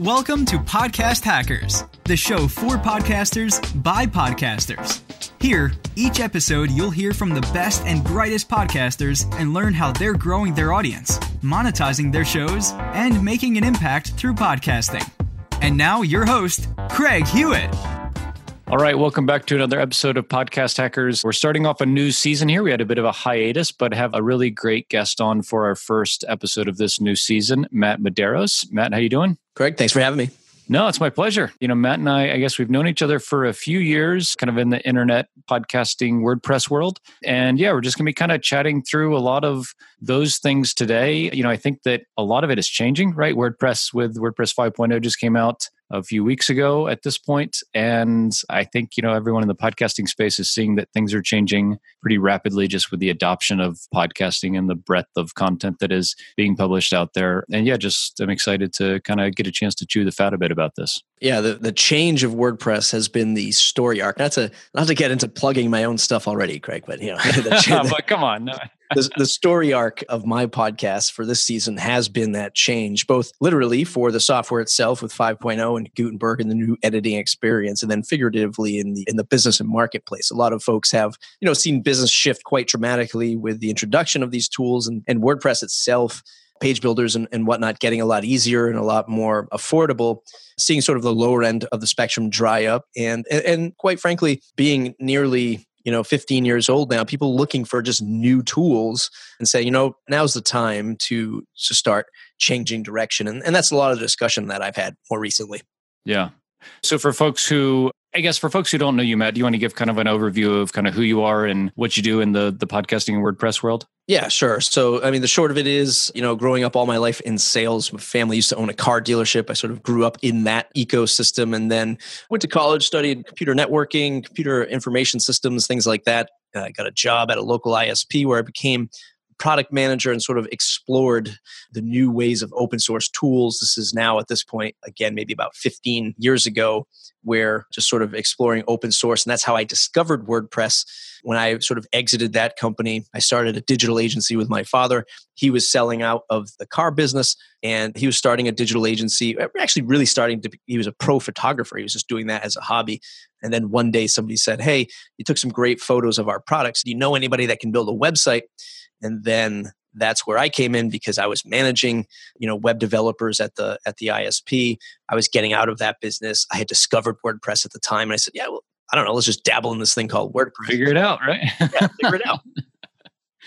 Welcome to Podcast Hackers, the show for podcasters by podcasters. Here, each episode, you'll hear from the best and brightest podcasters and learn how they're growing their audience, monetizing their shows, and making an impact through podcasting. And now, your host, Craig Hewitt. All right, welcome back to another episode of Podcast Hackers. We're starting off a new season here. We had a bit of a hiatus, but have a really great guest on for our first episode of this new season, Matt Medeiros. Matt, how you doing? Craig, thanks for having me. No, it's my pleasure. You know, Matt and I, I guess we've known each other for a few years, kind of in the internet podcasting WordPress world. And yeah, we're just going to be kind of chatting through a lot of those things today. You know, I think that a lot of it is changing, right? WordPress with WordPress 5.0 just came out a few weeks ago at this point and i think you know everyone in the podcasting space is seeing that things are changing pretty rapidly just with the adoption of podcasting and the breadth of content that is being published out there. And yeah just i'm excited to kind of get a chance to chew the fat a bit about this yeah the, the change of wordpress has been the story arc. Not to not to get into plugging my own stuff already craig but you know the, but come on no. the, the story arc of my podcast for this season has been that change, both literally for the software itself with 5.0 and Gutenberg and the new editing experience, and then figuratively in the in the business and marketplace. A lot of folks have, you know, seen business shift quite dramatically with the introduction of these tools and, and WordPress itself page builders and, and whatnot getting a lot easier and a lot more affordable seeing sort of the lower end of the spectrum dry up. And and, and quite frankly being nearly you know 15 years old now people looking for just new tools and say you know now's the time to to start changing direction. And, and that's a lot of discussion that i've had more recently. Yeah. So for folks who I guess for folks who don't know you, Matt, do you want to give kind of an overview of kind of who you are and what you do in the the podcasting and WordPress world? Yeah, sure. So, I mean, the short of it is, you know, growing up all my life in sales, my family used to own a car dealership. I sort of grew up in that ecosystem and then went to college, studied computer networking, computer information systems, things like that. Uh, I got a job at a local ISP where I became product manager and sort of explored the new ways of open source tools. This is now at this point, again, maybe about 15 years ago, where just sort of exploring open source. And that's how I discovered WordPress. When I sort of exited that company, I started a digital agency with my father. He was selling out of the car business and he was starting a digital agency. Actually, really starting to, he was a pro photographer. He was just doing that as a hobby. And then one day somebody said, Hey, you took some great photos of our products. Do you know anybody that can build a website? and then that's where I came in because I was managing, you know, web developers at the at the ISP. I was getting out of that business. I had discovered WordPress at the time, and I said, "Yeah, well, I don't know. Let's just dabble in this thing called WordPress. Figure it out, right? yeah, figure it out.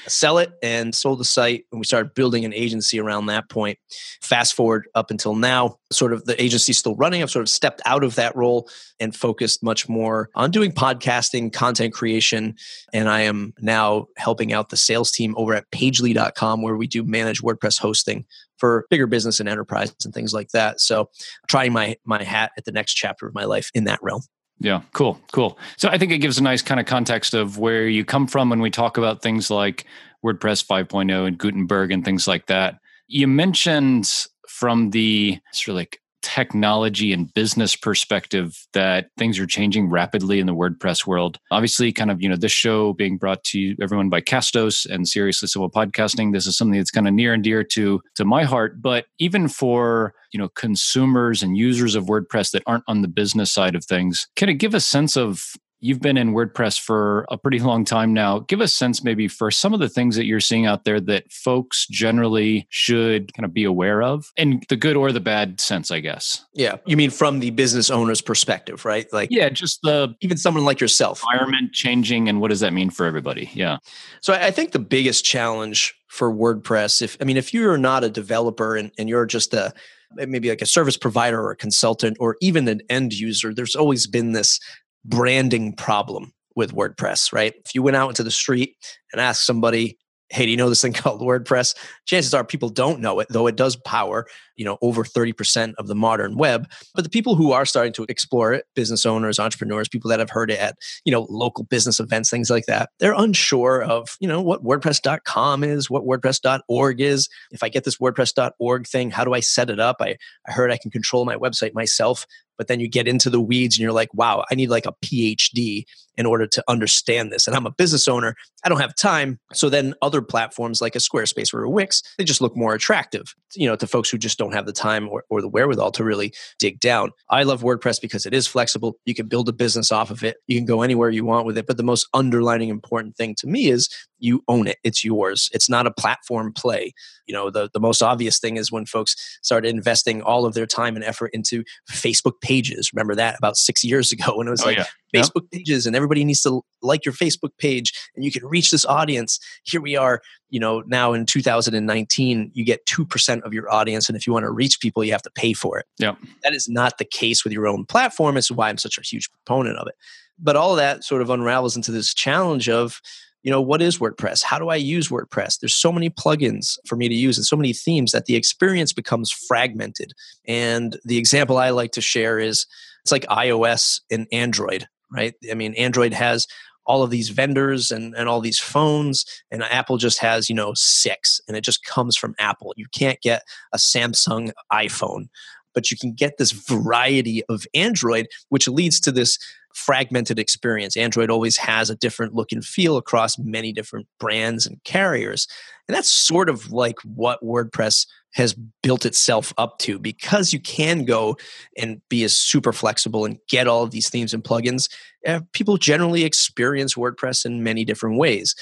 sell it and sold the site and we started building an agency around that point. Fast forward up until now sort of the agency's still running. I've sort of stepped out of that role and focused much more on doing podcasting content creation and i am now helping out the sales team over at pagely.com where we do manage wordpress hosting for bigger business and enterprise and things like that. So trying my my hat at the next chapter of my life in that realm yeah, cool, cool. So I think it gives a nice kind of context of where you come from when we talk about things like WordPress 5.0 and Gutenberg and things like that. You mentioned from the sort of like technology and business perspective that things are changing rapidly in the WordPress world. Obviously, kind of, you know, this show being brought to everyone by Castos and Seriously Simple Podcasting, this is something that's kind of near and dear to to my heart. But even for, you know, consumers and users of WordPress that aren't on the business side of things, can it give a sense of you've been in WordPress for a pretty long time now. Give a sense maybe for some of the things that you're seeing out there that folks generally should kind of be aware of in the good or the bad sense, I guess. Yeah. You mean from the business owner's perspective, right? Like Yeah, just the even someone like yourself. Environment changing and what does that mean for everybody? Yeah. So I think the biggest challenge for WordPress, if I mean, if you're not a developer and, and you're just a maybe like a service provider or a consultant or even an end user, there's always been this branding problem with WordPress, right? If you went out into the street and asked somebody, hey, do you know this thing called WordPress? Chances are people don't know it, though it does power, you know, over 30% of the modern web. But the people who are starting to explore it, business owners, entrepreneurs, people that have heard it at, you know, local business events, things like that, they're unsure of, you know, what WordPress.com is, what WordPress.org is. If I get this WordPress.org thing, how do I set it up? I, I heard I can control my website myself but then you get into the weeds and you're like, wow, I need like a PhD in order to understand this. And I'm a business owner, I don't have time. So then other platforms like a Squarespace or a Wix, they just look more attractive, you know, to folks who just don't have the time or, or the wherewithal to really dig down. I love WordPress because it is flexible. You can build a business off of it. You can go anywhere you want with it. But the most underlining important thing to me is you own it. It's yours. It's not a platform play. You know, the, the most obvious thing is when folks started investing all of their time and effort into Facebook pages. Remember that about six years ago when it was oh, like yeah. Facebook yeah. pages and everybody needs to like your Facebook page and you can reach this audience. Here we are, you know, now in 2019, you get 2% of your audience. And if you want to reach people, you have to pay for it. Yeah. That is not the case with your own platform. It's why I'm such a huge proponent of it. But all of that sort of unravels into this challenge of you know what is wordpress? How do i use wordpress? There's so many plugins for me to use and so many themes that the experience becomes fragmented. And the example i like to share is it's like ios and android right? I mean android has all of these vendors and, and all these phones and apple just has you know six and it just comes from apple. You can't get a samsung iphone but you can get this variety of android which leads to this fragmented experience. Android always has a different look and feel across many different brands and carriers. And that's sort of like what WordPress has built itself up to because you can go and be as super flexible and get all of these themes and plugins. Uh, people generally experience WordPress in many different ways.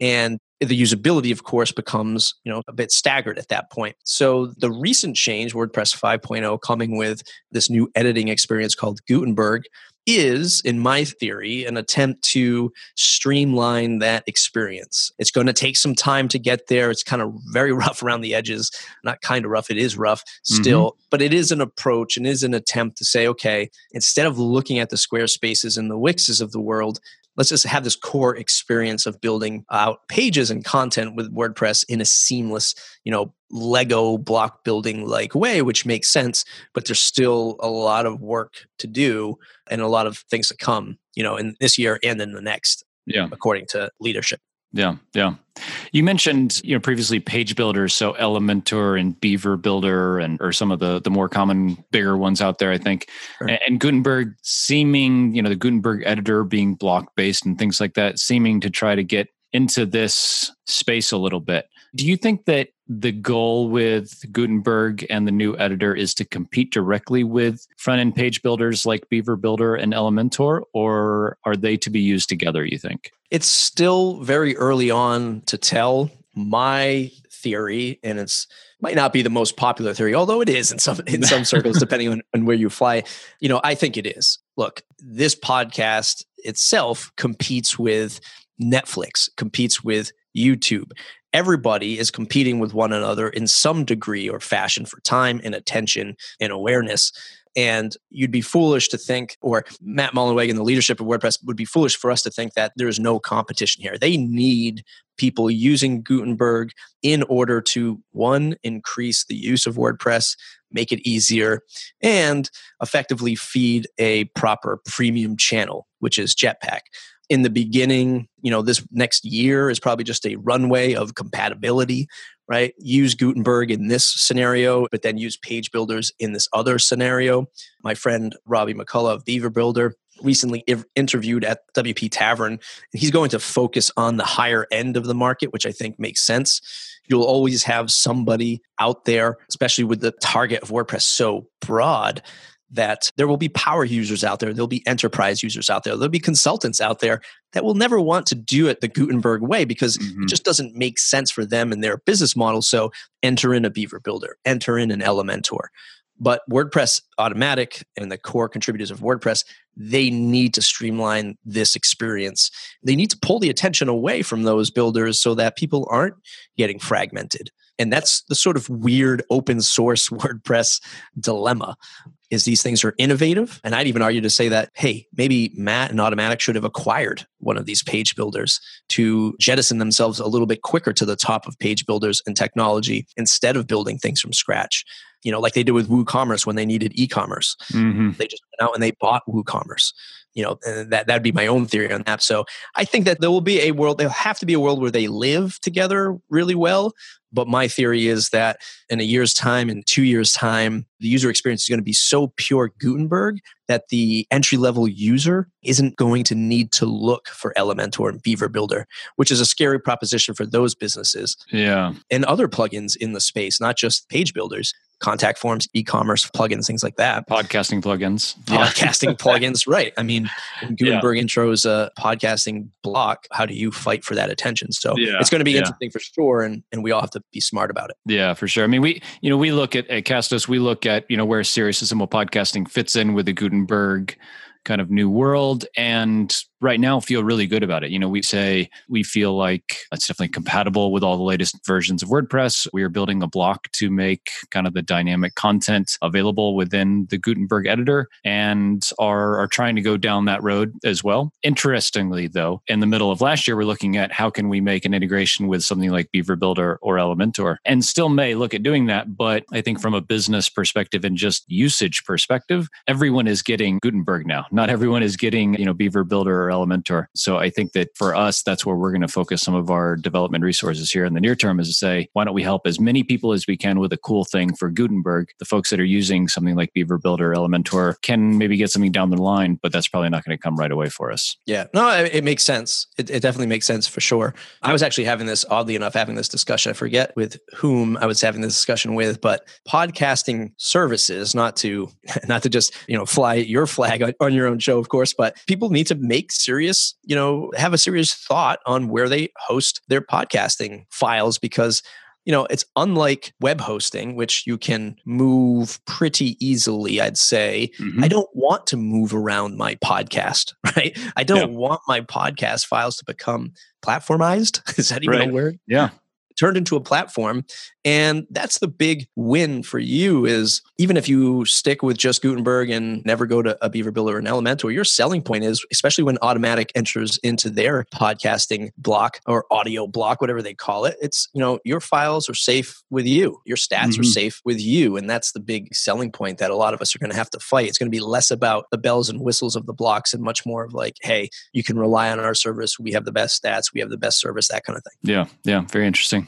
And the usability, of course, becomes you know a bit staggered at that point. So the recent change, WordPress 5.0, coming with this new editing experience called Gutenberg, is, in my theory, an attempt to streamline that experience. It's going to take some time to get there. It's kind of very rough around the edges. Not kind of rough, it is rough still, mm-hmm. but it is an approach and is an attempt to say, okay, instead of looking at the Squarespaces and the Wixes of the world, let's just have this core experience of building out pages and content with WordPress in a seamless, you know, Lego block building like way, which makes sense, but there's still a lot of work to do and a lot of things to come, you know, in this year and in the next. Yeah. According to leadership. Yeah, yeah. You mentioned you know previously page builders, so Elementor and Beaver Builder, and or some of the the more common bigger ones out there, I think. Sure. And, and Gutenberg seeming, you know, the Gutenberg editor being block based and things like that, seeming to try to get into this space a little bit. Do you think that the goal with Gutenberg and the new editor is to compete directly with front end page builders like Beaver Builder and Elementor, or are they to be used together, you think? It's still very early on to tell. My theory, and it's might not be the most popular theory, although it is in some in some circles, depending on, on where you fly. You know, I think it is. Look, this podcast itself competes with Netflix, competes with YouTube everybody is competing with one another in some degree or fashion for time and attention and awareness. And you'd be foolish to think, or Matt Mullenweg and the leadership of WordPress would be foolish for us to think that there is no competition here. They need people using Gutenberg in order to, one, increase the use of WordPress, make it easier, and effectively feed a proper premium channel, which is Jetpack in the beginning, you know, this next year is probably just a runway of compatibility, right? Use Gutenberg in this scenario, but then use page builders in this other scenario. My friend Robby McCullough of Beaver Builder recently interviewed at WP Tavern, he's going to focus on the higher end of the market, which I think makes sense. You'll always have somebody out there, especially with the target of WordPress so broad, that there will be power users out there, there'll be enterprise users out there, there'll be consultants out there that will never want to do it the Gutenberg way because mm-hmm. it just doesn't make sense for them and their business model. So enter in a Beaver Builder, enter in an Elementor. But WordPress Automattic and the core contributors of WordPress, they need to streamline this experience. They need to pull the attention away from those builders so that people aren't getting fragmented. And that's the sort of weird open source WordPress dilemma is these things are innovative. And I'd even argue to say that, hey, maybe Matt and Automattic should have acquired one of these page builders to jettison themselves a little bit quicker to the top of page builders and technology instead of building things from scratch. You know, like they did with WooCommerce when they needed e-commerce. Mm-hmm. They just went out and they bought WooCommerce. You know, that that'd be my own theory on that. So I think that there will be a world. There'll have to be a world where they live together really well. But my theory is that in a year's time, in two years' time, the user experience is going to be so pure Gutenberg that the entry level user isn't going to need to look for Elementor and Beaver Builder, which is a scary proposition for those businesses. Yeah. And other plugins in the space, not just page builders contact forms, e-commerce plugins, things like that. Podcasting plugins. Podcasting plugins, right. I mean, Gutenberg yeah. intros a podcasting block. How do you fight for that attention? So yeah. it's going to be yeah. interesting for sure. And, and we all have to be smart about it. Yeah, for sure. I mean, we, you know, we look at, at Castos, we look at, you know, where Seriously Simple podcasting fits in with the Gutenberg kind of new world and right now feel really good about it. You know, we say we feel like it's definitely compatible with all the latest versions of WordPress. We are building a block to make kind of the dynamic content available within the Gutenberg editor and are, are trying to go down that road as well. Interestingly, though, in the middle of last year, we're looking at how can we make an integration with something like Beaver Builder or Elementor and still may look at doing that. But I think from a business perspective and just usage perspective, everyone is getting Gutenberg now. Not everyone is getting, you know, Beaver Builder or Elementor. So I think that for us, that's where we're going to focus some of our development resources here in the near term is to say, why don't we help as many people as we can with a cool thing for Gutenberg? The folks that are using something like Beaver Builder, Elementor can maybe get something down the line, but that's probably not going to come right away for us. Yeah, no, it, makes sense. It, it definitely makes sense for sure. I was actually having this, oddly enough, having this discussion. I forget with whom I was having this discussion with, but podcasting services, not to not to just you know fly your flag on, on your own show, of course, but people need to make serious, you know, have a serious thought on where they host their podcasting files because you know, it's unlike web hosting, which you can move pretty easily, I'd say. Mm-hmm. I don't want to move around my podcast, right? I don't yeah. want my podcast files to become platformized. Is that even right. a word? Yeah turned into a platform. And that's the big win for you is even if you stick with just gutenberg and never go to a beaver builder or an elementor your selling point is especially when Automattic enters into their podcasting block or audio block whatever they call it it's you know your files are safe with you. Your stats mm-hmm. are safe with you. And that's the big selling point that a lot of us are going to have to fight. It's going to be less about the bells and whistles of the blocks and much more of like hey you can rely on our service. We have the best stats. We have the best service that kind of thing. Yeah yeah very interesting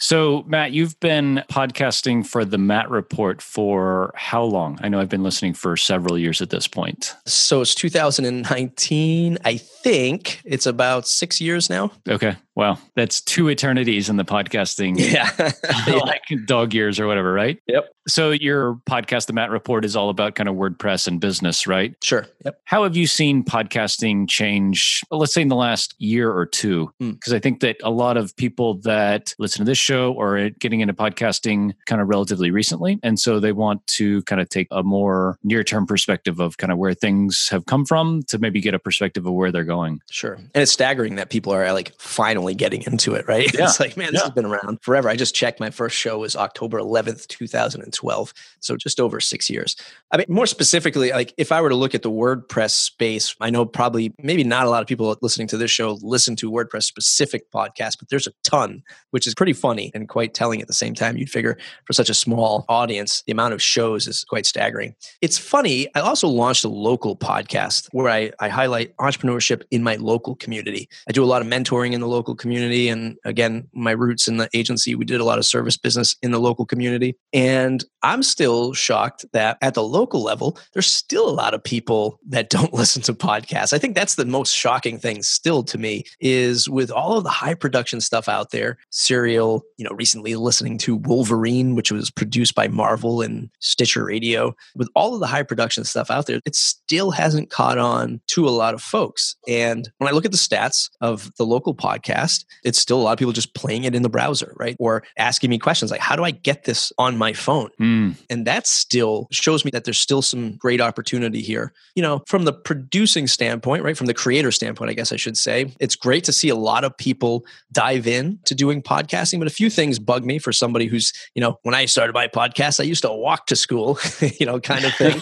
so, Matt, you've been podcasting for the Matt Report for how long? I know I've been listening for several years at this point. So, it's 2019. I think it's about six years now. Okay. Wow. That's two eternities in the podcasting. Yeah. like dog years or whatever, right? Yep. So, your podcast, The Matt Report, is all about kind of WordPress and business, right? Sure. Yep. How have you seen podcasting change, let's say in the last year or two? Because mm. I think that a lot of people that listen to this show or getting into podcasting kind of relatively recently. And so they want to kind of take a more near term perspective of kind of where things have come from to maybe get a perspective of where they're going. Sure. And it's staggering that people are like finally getting into it, right? Yeah. It's like, man, this yeah. has been around forever. I just checked my first show was October 11th, 2012. So just over six years. I mean, more specifically, like if I were to look at the WordPress space, I know probably maybe not a lot of people listening to this show listen to WordPress specific podcasts, but there's a ton, which is pretty funny and quite telling at the same time. You'd figure for such a small audience, the amount of shows is quite staggering. It's funny. I also launched a local podcast where I, I highlight entrepreneurship in my local community. I do a lot of mentoring in the local community. And again, my roots in the agency, we did a lot of service business in the local community. And I'm still shocked that at the local level, there's still a lot of people that don't listen to podcasts. I think that's the most shocking thing still to me is with all of the high production stuff out there, serial, you know, recently listening to Wolverine, which was produced by Marvel and Stitcher Radio. With all of the high production stuff out there, it still hasn't caught on to a lot of folks. And when I look at the stats of the local podcast, it's still a lot of people just playing it in the browser, right? Or asking me questions like, how do I get this on my phone? Mm. And that still shows me that there's still some great opportunity here. You know, from the producing standpoint, right? From the creator standpoint, I guess I should say, it's great to see a lot of people dive in to doing podcasting, but a few things bug me for somebody who's, you know, when I started my podcast, I used to walk to school, you know, kind of thing.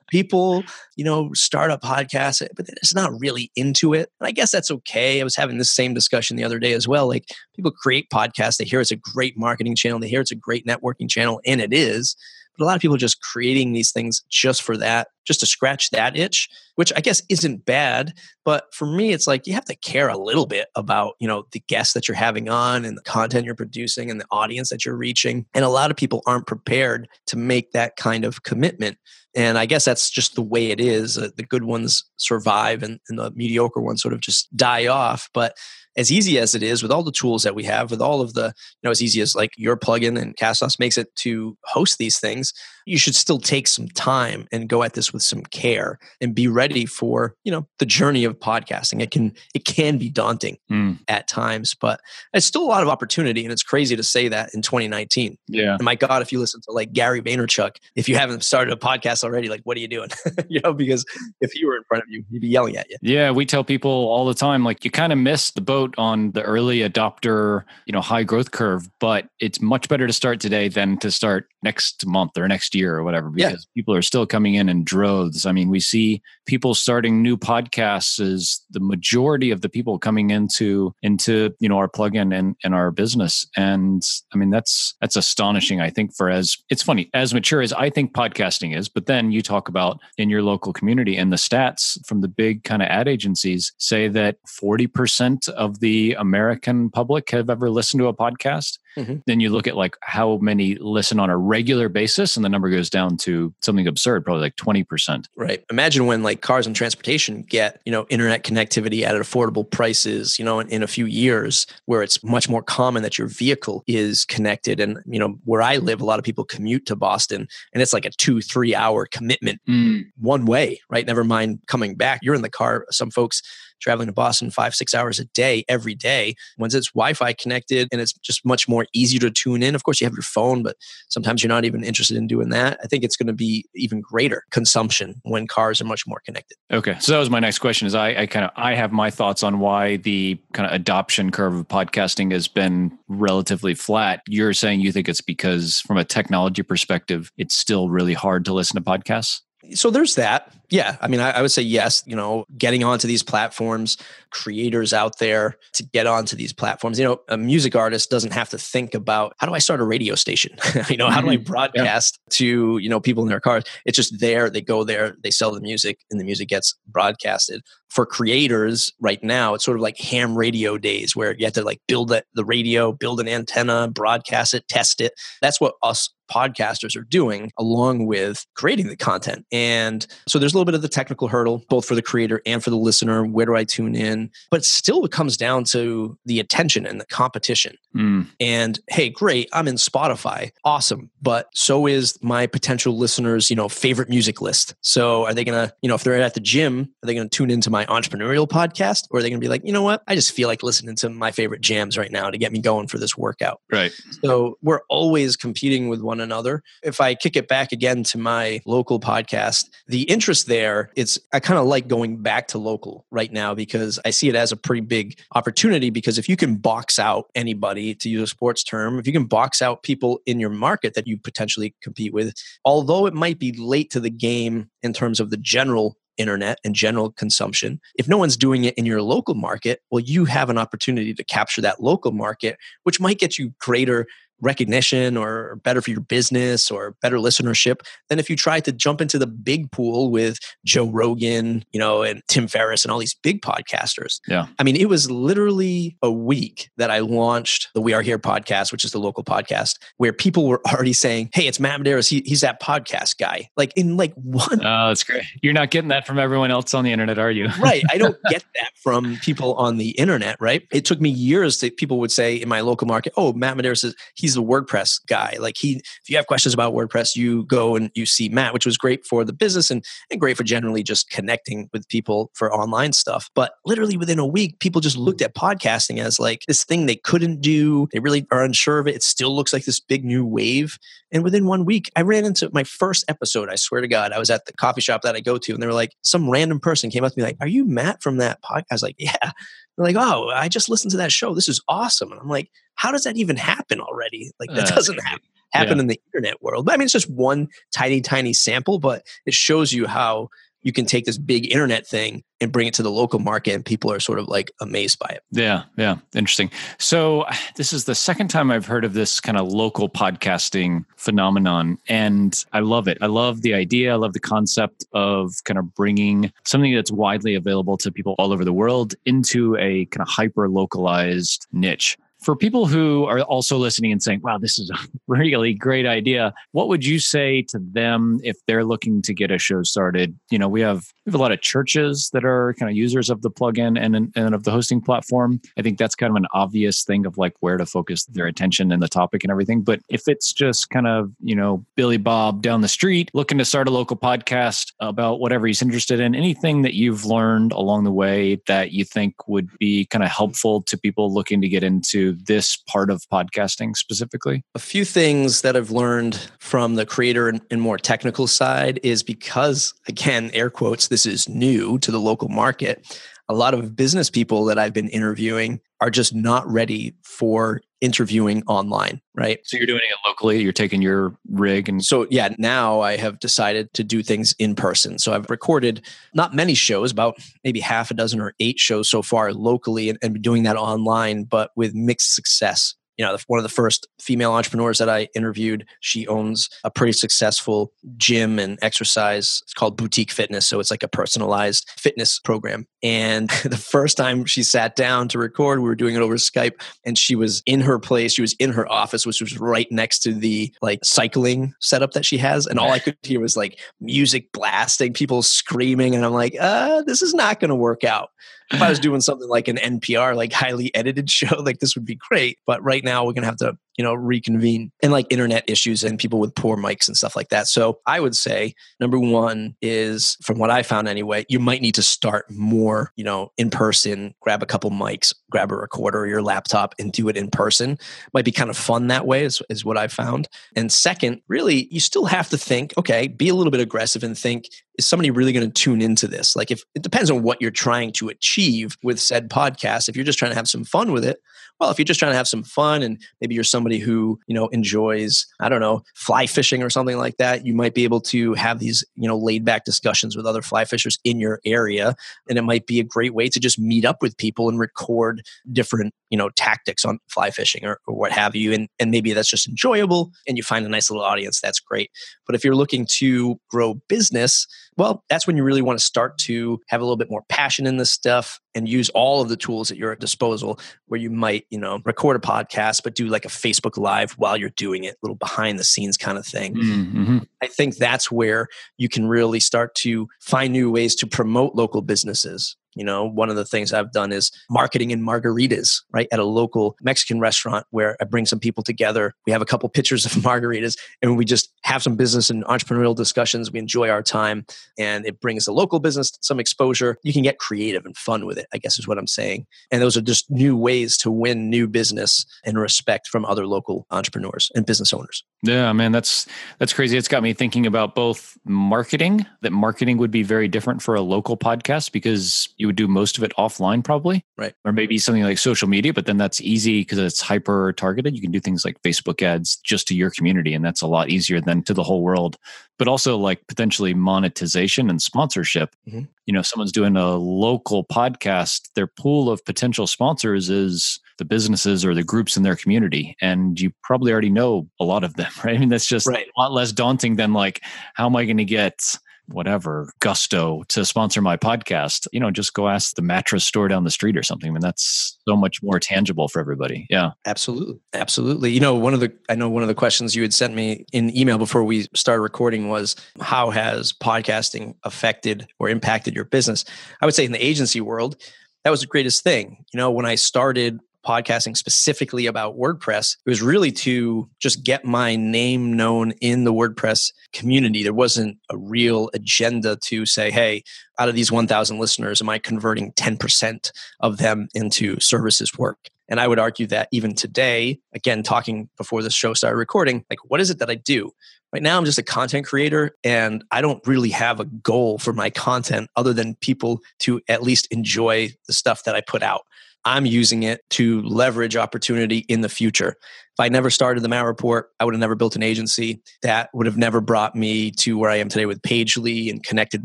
People, you know, start a podcast, but it's not really into it. And I guess that's okay. I was having this same discussion the other day as well. Like people create podcasts, they hear it's a great marketing channel, they hear it's a great networking channel, and it is But a lot of people just creating these things just for that, just to scratch that itch, which I guess isn't bad. But for me, it's like you have to care a little bit about, you know, the guests that you're having on and the content you're producing and the audience that you're reaching. And a lot of people aren't prepared to make that kind of commitment. And I guess that's just the way it is. Uh, the good ones survive and, and the mediocre ones sort of just die off. But as easy as it is with all the tools that we have, with all of the, you know, as easy as like your plugin and Castos makes it to host these things, you should still take some time and go at this with some care and be ready for, you know, the journey of podcasting. It can it can be daunting mm. at times, but it's still a lot of opportunity. And it's crazy to say that in 2019. Yeah. And my God, if you listen to like Gary Vaynerchuk, if you haven't started a podcast already, like what are you doing? you know, because if he were in front of you, he'd be yelling at you. Yeah, we tell people all the time, like you kind of missed the boat on the early adopter, you know, high growth curve, but it's much better to start today than to start next month or next year or whatever because yeah. people are still coming in in droves. I mean, we see people starting new podcasts is the majority of the people coming into into, you know, our plugin and, and our business. And I mean, that's that's astonishing, I think, for as it's funny, as mature as I think podcasting is, but then you talk about in your local community and the stats from the big kind of ad agencies say that 40% of the American public have ever listened to a podcast. Mm-hmm. Then you look at like how many listen on a regular basis, and the number goes down to something absurd, probably like 20%. Right. Imagine when like cars and transportation get, you know, internet connectivity at affordable prices, you know, in, in a few years where it's much more common that your vehicle is connected. And, you know, where I live, a lot of people commute to Boston and it's like a two, three hour commitment mm. one way, right? Never mind coming back. You're in the car. Some folks traveling to Boston five, six hours a day every day. Once it's Wi Fi connected and it's just much more easier to tune in. Of course, you have your phone, but sometimes you're not even interested in doing that. I think it's going to be even greater consumption when cars are much more connected. Okay. So that was my next question is I, I kind of, I have my thoughts on why the kind of adoption curve of podcasting has been relatively flat. You're saying you think it's because from a technology perspective, it's still really hard to listen to podcasts? So there's that. Yeah. I mean, I, I, would say yes, you know, getting onto these platforms, creators out there to get onto these platforms. You know, a music artist doesn't have to think about how do I start a radio station? you know, how do I mm-hmm. broadcast yeah. to, you know, people in their cars? It's just there. They go there, they sell the music, and the music gets broadcasted. For creators right now, it's sort of like ham radio days where you have to like build the, the radio, build an antenna, broadcast it, test it. That's what us podcasters are doing along with creating the content. And so there's a little bit of the technical hurdle, both for the creator and for the listener. Where do I tune in? But still, it comes down to the attention and the competition. Mm. And hey, great, I'm in Spotify. Awesome. But so is my potential listeners, you know, favorite music list. So are they going to, you know, if they're at the gym, are they going to tune into my entrepreneurial podcast? Or are they going to be like, you know what? I just feel like listening to my favorite jams right now to get me going for this workout. Right. So we're always competing with one another. If I kick it back again to my local podcast, the interest there, it's I kind of like going back to local right now because I see it as a pretty big opportunity because if you can box out anybody to use a sports term, if you can box out people in your market that you potentially compete with, although it might be late to the game in terms of the general internet and general consumption. If no one's doing it in your local market, well, you have an opportunity to capture that local market, which might get you greater recognition or better for your business or better listenership than if you try to jump into the big pool with Joe Rogan, you know, and Tim Ferriss and all these big podcasters. Yeah. I mean, it was literally a week that I launched the We Are Here podcast, which is the local podcast, where people were already saying, Hey, it's Matt Medeiros. He, he's that podcast guy. Like in like one. Oh, that's great. You're not getting that from everyone else on the internet, are you? right. I don't get that from people on the internet, right? It took me years that people would say in my local market, Oh, Matt Medeiros is, he's he's the WordPress guy. Like he, if you have questions about WordPress, you go and you see Matt, which was great for the business and, and great for generally just connecting with people for online stuff. But literally within a week, people just looked at podcasting as like this thing they couldn't do. They really are unsure of it. It still looks like this big new wave. And within one week, I ran into my first episode. I swear to God, I was at the coffee shop that I go to, and they were like, some random person came up to me like, "Are you Matt from that podcast?" I was like, "Yeah." They're like, "Oh, I just listened to that show. This is awesome." And I'm like, how does that even happen already? Like that uh, doesn't happen happen yeah. in the internet world. But I mean, it's just one tiny, tiny sample, but it shows you how you can take this big internet thing and bring it to the local market and people are sort of like amazed by it. Yeah, yeah, interesting. So this is the second time I've heard of this kind of local podcasting phenomenon and I love it. I love the idea, I love the concept of kind of bringing something that's widely available to people all over the world into a kind of hyper localized niche for people who are also listening and saying, wow, this is a really great idea, what would you say to them if they're looking to get a show started? You know, we have we have a lot of churches that are kind of users of the plugin and, and of the hosting platform. I think that's kind of an obvious thing of like where to focus their attention and the topic and everything. But if it's just kind of, you know, Billy Bob down the street looking to start a local podcast about whatever he's interested in, anything that you've learned along the way that you think would be kind of helpful to people looking to get into this part of podcasting specifically? A few things that I've learned from the creator and, more technical side is because, again, air quotes, this is new to the local market. A lot of business people that I've been interviewing are just not ready for interviewing online, right? So you're doing it locally, you're taking your rig and so yeah, now I have decided to do things in person. So I've recorded not many shows, about maybe half a dozen or eight shows so far locally and, and doing that online, but with mixed success you know, one of the first female entrepreneurs that I interviewed, she owns a pretty successful gym and exercise. It's called Boutique Fitness. So it's like a personalized fitness program. And the first time she sat down to record, we were doing it over Skype and she was in her place. She was in her office, which was right next to the like cycling setup that she has. And all I could hear was like music blasting, people screaming. And I'm like, uh, this is not going to work out if I was doing something like an NPR, like highly edited show, like this would be great. But right now we're gonna have to, you know, reconvene and like internet issues and people with poor mics and stuff like that. So I would say number one is from what I found anyway, you might need to start more, you know, in person, grab a couple mics, grab a recorder or your laptop and do it in person. Might be kind of fun that way, is, is what I found. And second, really, you still have to think, okay, be a little bit aggressive and think, is somebody really going to tune into this? Like, if it depends on what you're trying to achieve with said podcast. If you're just trying to have some fun with it, well, if you're just trying to have some fun and maybe you're somebody who, you know, enjoys, I don't know, fly fishing or something like that, you might be able to have these, you know, laid back discussions with other fly fishers in your area. And it might be a great way to just meet up with people and record different, you know, tactics on fly fishing or, or what have you. And, and maybe that's just enjoyable and you find a nice little audience. That's great. But if you're looking to grow business, well, that's when you really want to start to have a little bit more passion in this stuff and use all of the tools at your disposal where you might, you know, record a podcast, but do like a Facebook Live while you're doing it, a little behind the scenes kind of thing. Mm-hmm. I think that's where you can really start to find new ways to promote local businesses you know, one of the things I've done is marketing in margaritas, right? At a local Mexican restaurant where I bring some people together. We have a couple pictures of margaritas and we just have some business and entrepreneurial discussions. We enjoy our time and it brings the local business some exposure. You can get creative and fun with it, I guess is what I'm saying. And those are just new ways to win new business and respect from other local entrepreneurs and business owners. Yeah, man, that's that's crazy. It's got me thinking about both marketing, that marketing would be very different for a local podcast because you would do most of it offline probably. Right. Or maybe something like social media, but then that's easy because it's hyper targeted. You can do things like Facebook ads just to your community and that's a lot easier than to the whole world. But also like potentially monetization and sponsorship. Mm-hmm. You know, someone's doing a local podcast, their pool of potential sponsors is the businesses or the groups in their community and you probably already know a lot of them right i mean that's just right. a lot less daunting than like how am i going to get whatever gusto to sponsor my podcast you know just go ask the mattress store down the street or something. I mean that's so much more tangible for everybody. Yeah. Absolutely. Absolutely. You know one of the i know one of the questions you had sent me in email before we started recording was how has podcasting affected or impacted your business? I would say in the agency world that was the greatest thing. You know when i started podcasting specifically about WordPress, it was really to just get my name known in the WordPress community. There wasn't a real agenda to say, hey, out of these 1,000 listeners, am I converting 10% of them into services work? And I would argue that even today, again, talking before this show started recording, like, what is it that I do? Right now, I'm just a content creator and I don't really have a goal for my content other than people to at least enjoy the stuff that I put out. I'm using it to leverage opportunity in the future. If I never started the Matt Report, I would have never built an agency. That would have never brought me to where I am today with Pagely and connected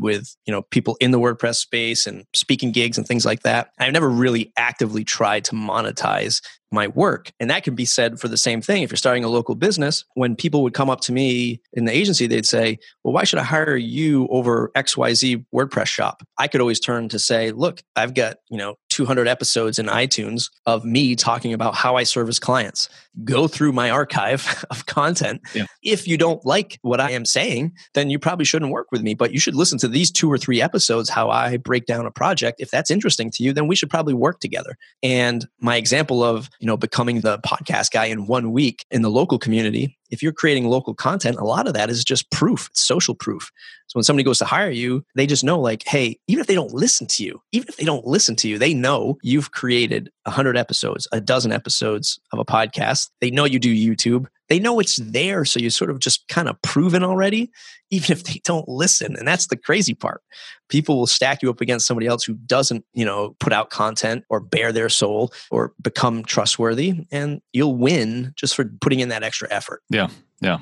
with, you know, people in the WordPress space and speaking gigs and things like that. I've never really actively tried to monetize my work. And that can be said for the same thing. If you're starting a local business, when people would come up to me in the agency, they'd say, Well, why should I hire you over XYZ WordPress shop? I could always turn to say, Look, I've got, you know, 200 episodes in iTunes of me talking about how I service clients. Go through my archive of content. Yeah. If you don't like what I am saying, then you probably shouldn't work with me, but you should listen to these two or three episodes how I break down a project. If that's interesting to you, then we should probably work together. And my example of, you know, becoming the podcast guy in one week in the local community if you're creating local content, a lot of that is just proof, it's social proof. So when somebody goes to hire you, they just know, like, hey, even if they don't listen to you, even if they don't listen to you, they know you've created 100 episodes, a dozen episodes of a podcast. They know you do YouTube. They know it's there. So you sort of just kind of proven already, even if they don't listen. And that's the crazy part. People will stack you up against somebody else who doesn't, you know, put out content or bare their soul or become trustworthy. And you'll win just for putting in that extra effort. Yeah. Yeah.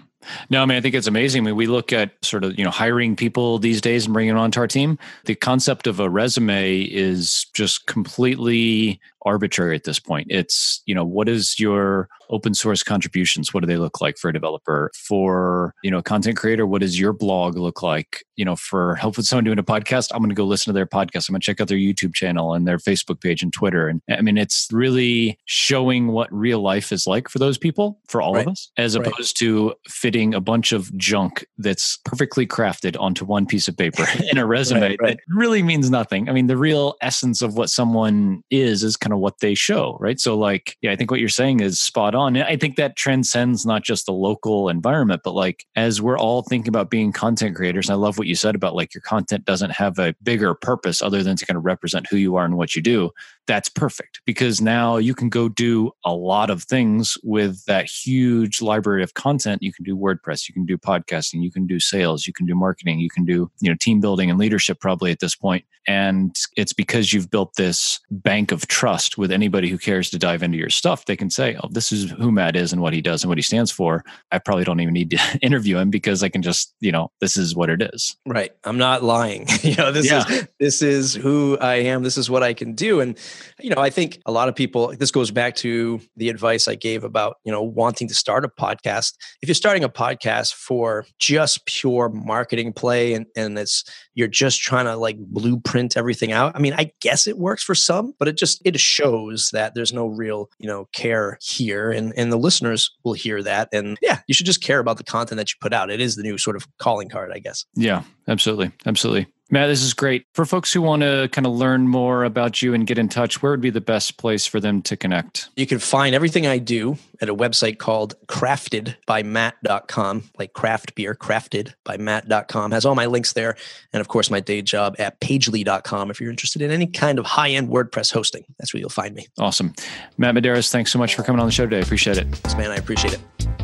No, I mean, I think it's amazing. I mean, we look at sort of, you know, hiring people these days and bringing them onto our team. The concept of a resume is just completely arbitrary at this point. It's, you know, what is your open source contributions? What do they look like for a developer? For, you know, a content creator, what does your blog look like? You know, for help with someone doing a podcast, I'm going to go listen to their podcast. I'm going to check out their YouTube channel and their Facebook page and Twitter. And I mean, it's really showing what real life is like for those people, for all right. of us, as right. opposed to fitting a bunch of junk that's perfectly crafted onto one piece of paper in a resume right, that really means nothing. I mean, the real essence of what someone is is kind kind of what they show, right? So, like, yeah, I think what you're saying is spot on. I think that transcends not just the local environment, but like as we're all thinking about being content creators, I love what you said about like your content doesn't have a bigger purpose other than to kind of represent who you are and what you do. That's perfect because now you can go do a lot of things with that huge library of content. You can do WordPress, you can do podcasting, you can do sales, you can do marketing, you can do, you know, team building and leadership probably at this point. And it's because you've built this bank of trust trust with anybody who cares to dive into your stuff. They can say, "Oh, this is who Matt is and what he does and what he stands for." I probably don't even need to interview him because I can just, you know, this is what it is. Right. I'm not lying. you know, this yeah. is this is who I am. This is what I can do. And you know, I think a lot of people. This goes back to the advice I gave about you know wanting to start a podcast. If you're starting a podcast for just pure marketing play and and it's you're just trying to like blueprint everything out. I mean, I guess it works for some, but it just it shows that there's no real, you know, care here and and the listeners will hear that and yeah, you should just care about the content that you put out. It is the new sort of calling card, I guess. Yeah, absolutely. Absolutely. Matt, this is great. For folks who want to kind of learn more about you and get in touch, where would be the best place for them to connect? You can find everything I do at a website called craftedbymatt.com, like craft beer, craftedbymatt.com. Has all my links there. And of course, my day job at pagely.com if you're interested in any kind of high end WordPress hosting. That's where you'll find me. Awesome. Matt Medeiros, thanks so much for coming on the show today. Appreciate it. Thanks, man. I appreciate it.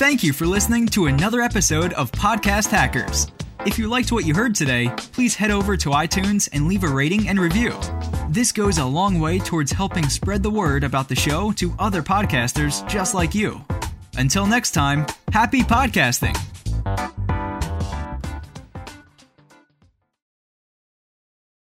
Thank you for listening to another episode of Podcast Hackers. If you liked what you heard today, please head over to iTunes and leave a rating and review. This goes a long way towards helping spread the word about the show to other podcasters just like you. Until next time, happy podcasting!